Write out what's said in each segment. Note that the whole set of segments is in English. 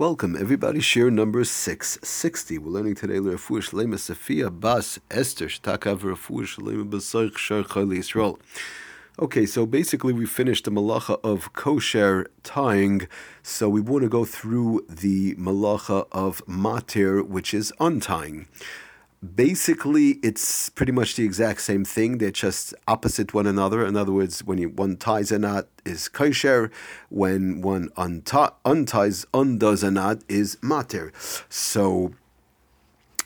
Welcome, everybody. Share number 660. We're learning today Refuah Shlema Sophia Bas Esther Shtakav Refuah Shlema Shar Yisrael. Okay, so basically we finished the malacha of kosher tying, so we want to go through the malacha of matir, which is untying. Basically, it's pretty much the exact same thing. They're just opposite one another. In other words, when you, one ties a knot is kosher, when one unti- unties, undoes a knot is matir. So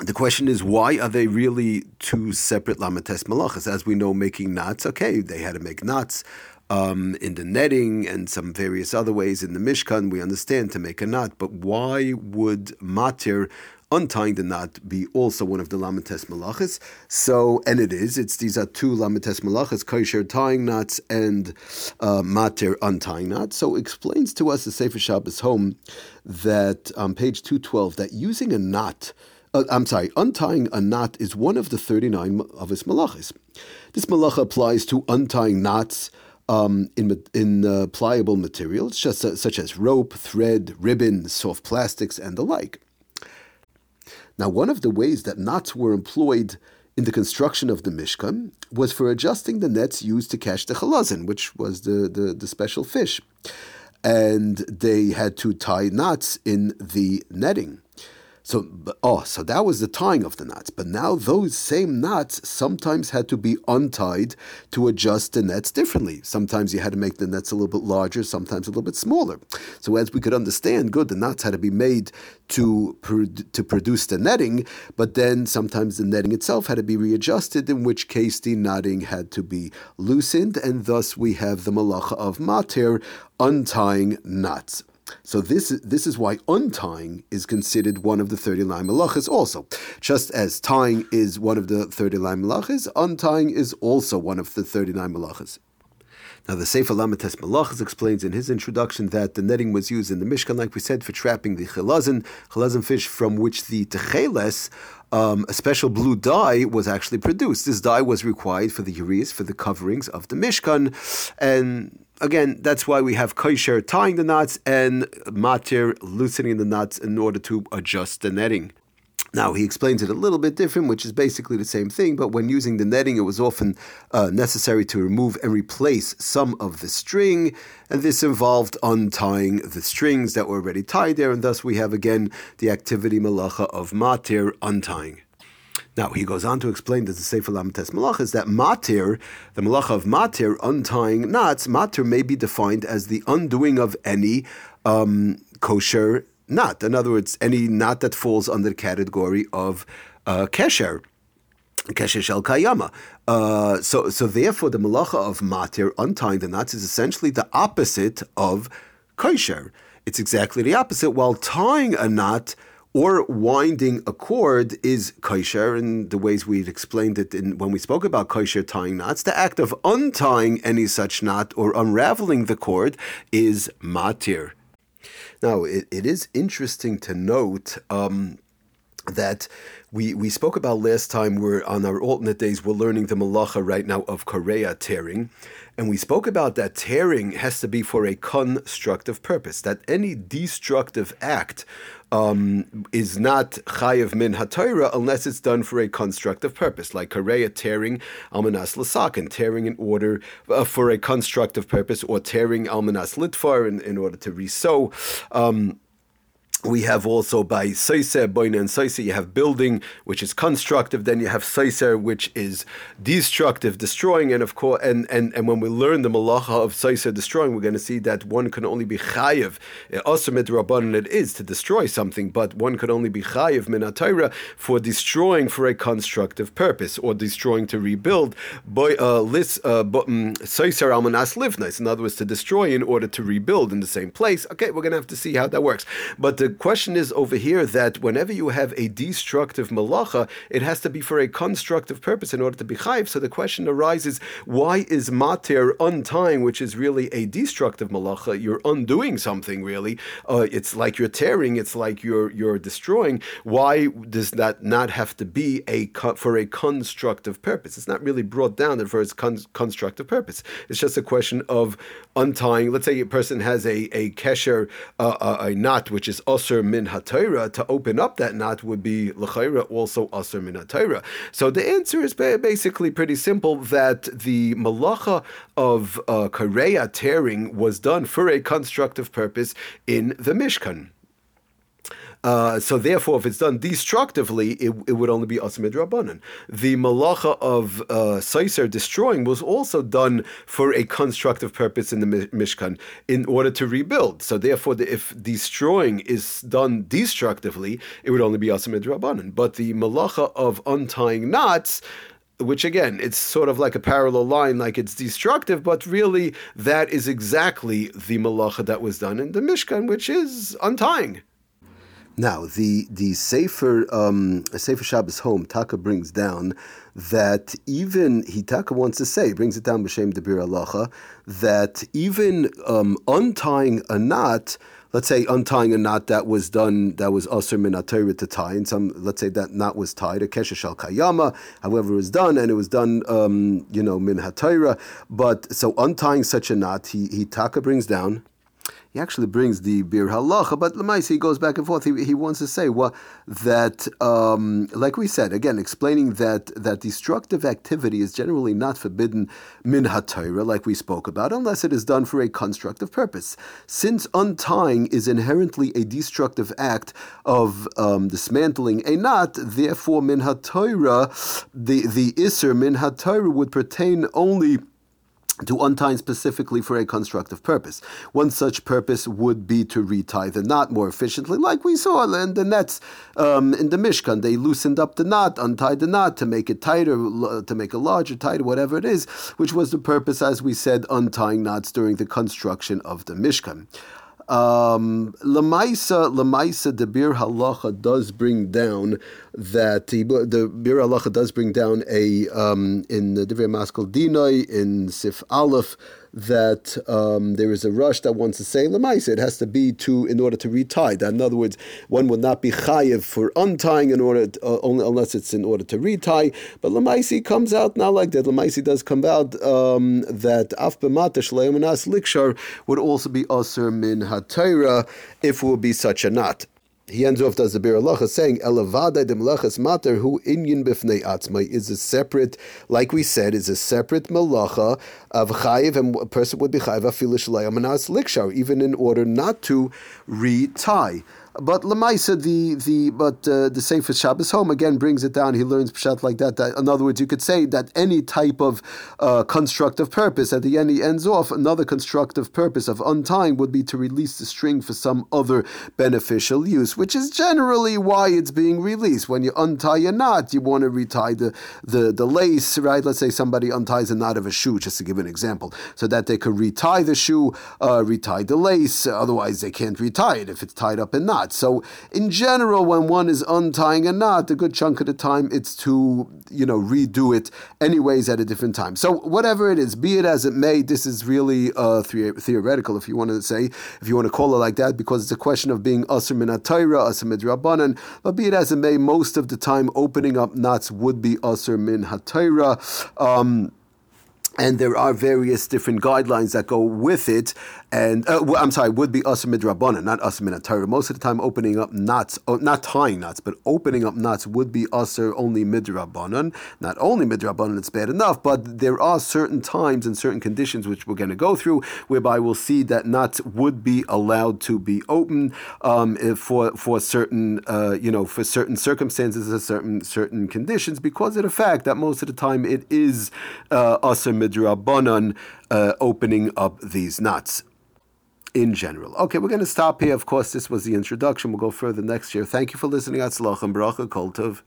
the question is, why are they really two separate lamates malachas? As we know, making knots, okay, they had to make knots um, in the netting and some various other ways in the Mishkan, we understand to make a knot, but why would matir untying the knot be also one of the lamates malachas. So, and it is. It's these are two lamates malachas: kosher tying knots and uh, matir untying knots. So, explains to us the Sefer Shabbos home that on page two twelve that using a knot. Uh, I'm sorry, untying a knot is one of the 39 of his malachas. This malacha applies to untying knots um, in, in uh, pliable materials, uh, such as rope, thread, ribbon, soft plastics, and the like. Now, one of the ways that knots were employed in the construction of the Mishkan was for adjusting the nets used to catch the chalazin, which was the, the, the special fish. And they had to tie knots in the netting. So, oh, so that was the tying of the knots. But now those same knots sometimes had to be untied to adjust the nets differently. Sometimes you had to make the nets a little bit larger, sometimes a little bit smaller. So, as we could understand, good, the knots had to be made to to produce the netting, but then sometimes the netting itself had to be readjusted. In which case, the knotting had to be loosened, and thus we have the malacha of mater untying knots. So this this is why untying is considered one of the thirty nine malachas. Also, just as tying is one of the thirty nine malachas, untying is also one of the thirty nine malachas. Now, the Sefer Lamates Malachas explains in his introduction that the netting was used in the Mishkan, like we said, for trapping the chelazin, chelazin fish from which the techeles, um, a special blue dye, was actually produced. This dye was required for the urias, for the coverings of the Mishkan, and again, that's why we have kosher tying the knots and matir loosening the knots in order to adjust the netting. Now, he explains it a little bit different, which is basically the same thing, but when using the netting, it was often uh, necessary to remove and replace some of the string, and this involved untying the strings that were already tied there, and thus we have again the activity malacha of matir untying. Now he goes on to explain that the Sefer Lamates Malach is that matir, the malacha of matir, untying knots, matir may be defined as the undoing of any um, kosher knot. In other words, any knot that falls under the category of uh, kesher. Kesher shel kayama. Uh, so, so therefore, the malacha of matir, untying the knots, is essentially the opposite of kosher. It's exactly the opposite. While tying a knot or winding a cord is kosher in the ways we've explained it in, when we spoke about kosher tying knots. The act of untying any such knot or unraveling the cord is matir. Now, it, it is interesting to note um, that we, we spoke about last time, we're on our alternate days, we're learning the malacha right now of kareya tearing. And we spoke about that tearing has to be for a constructive purpose, that any destructive act um, is not chayiv min hatayra unless it's done for a constructive purpose, like kareya tearing almanas lasakin, tearing in order uh, for a constructive purpose, or tearing almanas litfar in, in order to resow. Um, we have also by Seiser, Boina and Seiser, you have building, which is constructive, then you have Seiser, which is destructive, destroying, and of course, and, and, and when we learn the malacha of Seiser destroying, we're going to see that one can only be chayiv, osumid rabbanon it is to destroy something, but one could only be chayiv minatayra for destroying for a constructive purpose, or destroying to rebuild, boy, uh, lis, uh, mm, almanas livnais, in other words, to destroy in order to rebuild in the same place. Okay, we're going to have to see how that works. But the question is over here that whenever you have a destructive malacha, it has to be for a constructive purpose in order to be chayiv. So the question arises: Why is matir untying, which is really a destructive malacha? You're undoing something really. Uh, it's like you're tearing. It's like you're you're destroying. Why does that not have to be a for a constructive purpose? It's not really brought down for its con- constructive purpose. It's just a question of untying. Let's say a person has a a kesher, uh, a, a knot which is also Asr Min HaTorah, to open up that knot would be L'chaira also Asr Min HaTorah. So the answer is basically pretty simple that the malacha of uh, Kareya tearing was done for a constructive purpose in the Mishkan. Uh, so therefore, if it's done destructively, it, it would only be asamid rabbanan. The malacha of uh, destroying was also done for a constructive purpose in the Mishkan in order to rebuild. So therefore, the, if destroying is done destructively, it would only be asamid rabbanan. But the malacha of untying knots which again, it's sort of like a parallel line, like it's destructive, but really that is exactly the malacha that was done in the Mishkan, which is untying. Now, the the Sefer um, Sefer Shabbos home Taka brings down that even Hitaka wants to say brings it down b'shem debir alacha that even um, untying a knot. Let's say untying a knot that was done that was usher min to tie, and some let's say that knot was tied a kesha shal kayama. However, it was done and it was done um, you know min hatayra. But so untying such a knot, he he taka brings down he actually brings the bir halacha, but Lemais he goes back and forth. He, he wants to say well, that, um, like we said, again, explaining that that destructive activity is generally not forbidden min hatayra, like we spoke about, unless it is done for a constructive purpose. Since untying is inherently a destructive act of um, dismantling a knot, therefore min hatayra, the the iser min hatayra would pertain only to untie specifically for a constructive purpose. One such purpose would be to retie the knot more efficiently, like we saw in the nets um, in the Mishkan. They loosened up the knot, untied the knot to make it tighter, to make it larger, tighter, whatever it is, which was the purpose, as we said, untying knots during the construction of the Mishkan. Um, Lamaisa, Lamaisa, the Bir Halacha does bring down that the, the Bir Halacha does bring down a um, in the Divrei Maskal Dinoi in Sif Aleph that um, there is a rush that wants to say lemaisa. It has to be to in order to retie. That in other words, one would not be chayiv for untying in order to, uh, only unless it's in order to retie. But lemaisi comes out not like that. Lemaisi does come out um, that af b'matash likshar would also be aser min hatayra if it would be such a knot he ends off does the Bir Halacha saying Elavada de Malachas Mater who inyan bifnei atzmai is a separate, like we said, is a separate malacha of chayiv, and a person would be chayiv afilish likshar, even in order not to retie. But Lamaisa, the the but uh, the Sefer Shabbos home again brings it down. He learns pshat like that, that. In other words, you could say that any type of uh, constructive purpose at the end he ends off another constructive purpose of untying would be to release the string for some other beneficial use, which is generally why it's being released. When you untie a knot, you want to retie the the the lace, right? Let's say somebody unties a knot of a shoe, just to give an example, so that they could retie the shoe, uh, retie the lace. Otherwise, they can't retie it if it's tied up in knot knot. So in general, when one is untying a knot, a good chunk of the time it's to you know redo it anyways at a different time. So whatever it is, be it as it may, this is really uh, theoretical. If you want to say, if you want to call it like that, because it's a question of being asr min atayra, asr midrabanan. But be it as it may, most of the time opening up knots would be asr min hatayra. Um, and there are various different guidelines that go with it. And uh, I'm sorry, would be asamid rabbana, not asamid Torah. Most of the time, opening up knots, oh, not tying knots, but opening up knots would be asr only midrabanan. Not only midrabanan, it's bad enough, but there are certain times and certain conditions which we're going to go through, whereby we'll see that knots would be allowed to be open um, for for certain, uh, you know, for certain circumstances or certain certain conditions, because of the fact that most of the time it is uh, asr midrabanan uh, opening up these knots in general. Okay, we're going to stop here. Of course, this was the introduction. We'll go further next year. Thank you for listening. Atzlach and bracha kol tov.